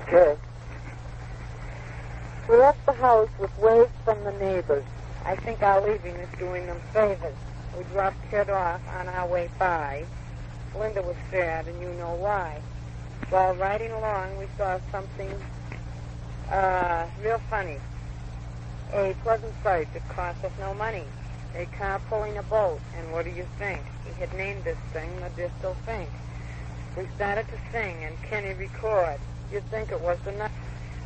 Okay. We left the house with waves from the neighbors. I think our leaving is doing them favors. We dropped Kid off on our way by. Linda was sad, and you know why. While riding along, we saw something uh, real funny. A pleasant sight that cost us no money. A car pulling a boat, and what do you think? He had named this thing the Distal Fink. We started to sing, and Kenny record. You'd think it was the night.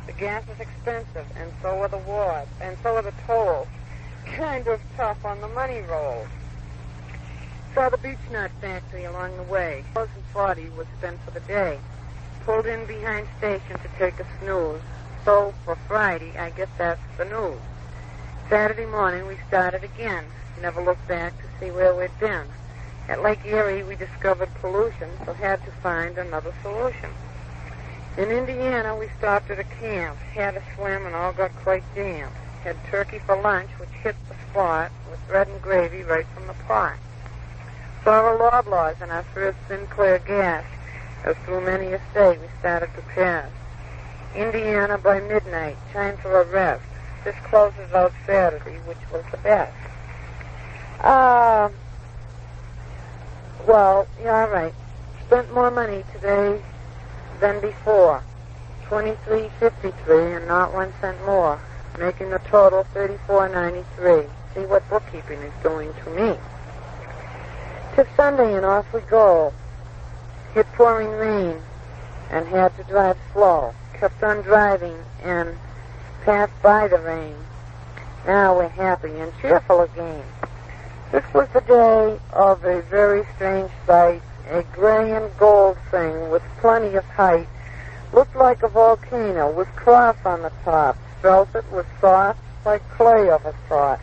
The gas is expensive, and so are the wards, and so are the tolls. Kind of tough on the money rolls. Saw the beech nut factory along the way. 40 was spent for the day. Pulled in behind station to take a snooze. So for Friday, I guess that's the news. Saturday morning, we started again. Never looked back to see where we'd been. At Lake Erie, we discovered pollution, so had to find another solution. In Indiana, we stopped at a camp, had a swim, and all got quite damp. Had turkey for lunch, which hit the spot, with bread and gravy right from the pot. Saw a Loblaws in our first Sinclair gas, as through many a state we started to pass. Indiana by midnight, time for a rest. This closes out Saturday, which was the best. Uh, well, yeah, all right. Spent more money today than before. Twenty-three fifty-three, and not one cent more, making the total thirty-four ninety-three. See what bookkeeping is doing to me. To Sunday, and off we go. Hit pouring rain, and had to drive slow. Kept on driving, and passed by the rain. Now we're happy and cheerful again. This was the day of a very strange sight, a gray and gold thing with plenty of height. Looked like a volcano with cloth on the top. Felt it was soft like clay of a sort.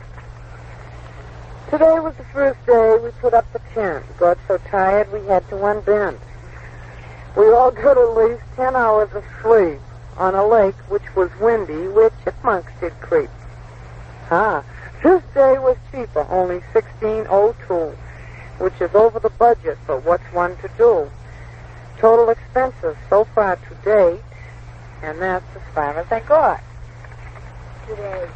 Today was the first day we put up the tent. Got so tired we had to unbend. We all got at least ten hours of sleep on a lake which was windy where chipmunks did creep. Ah, this day was cheaper, only 1602, which is over the budget, but what's one to do? Total expenses so far to date, and that's as far as I got. Today.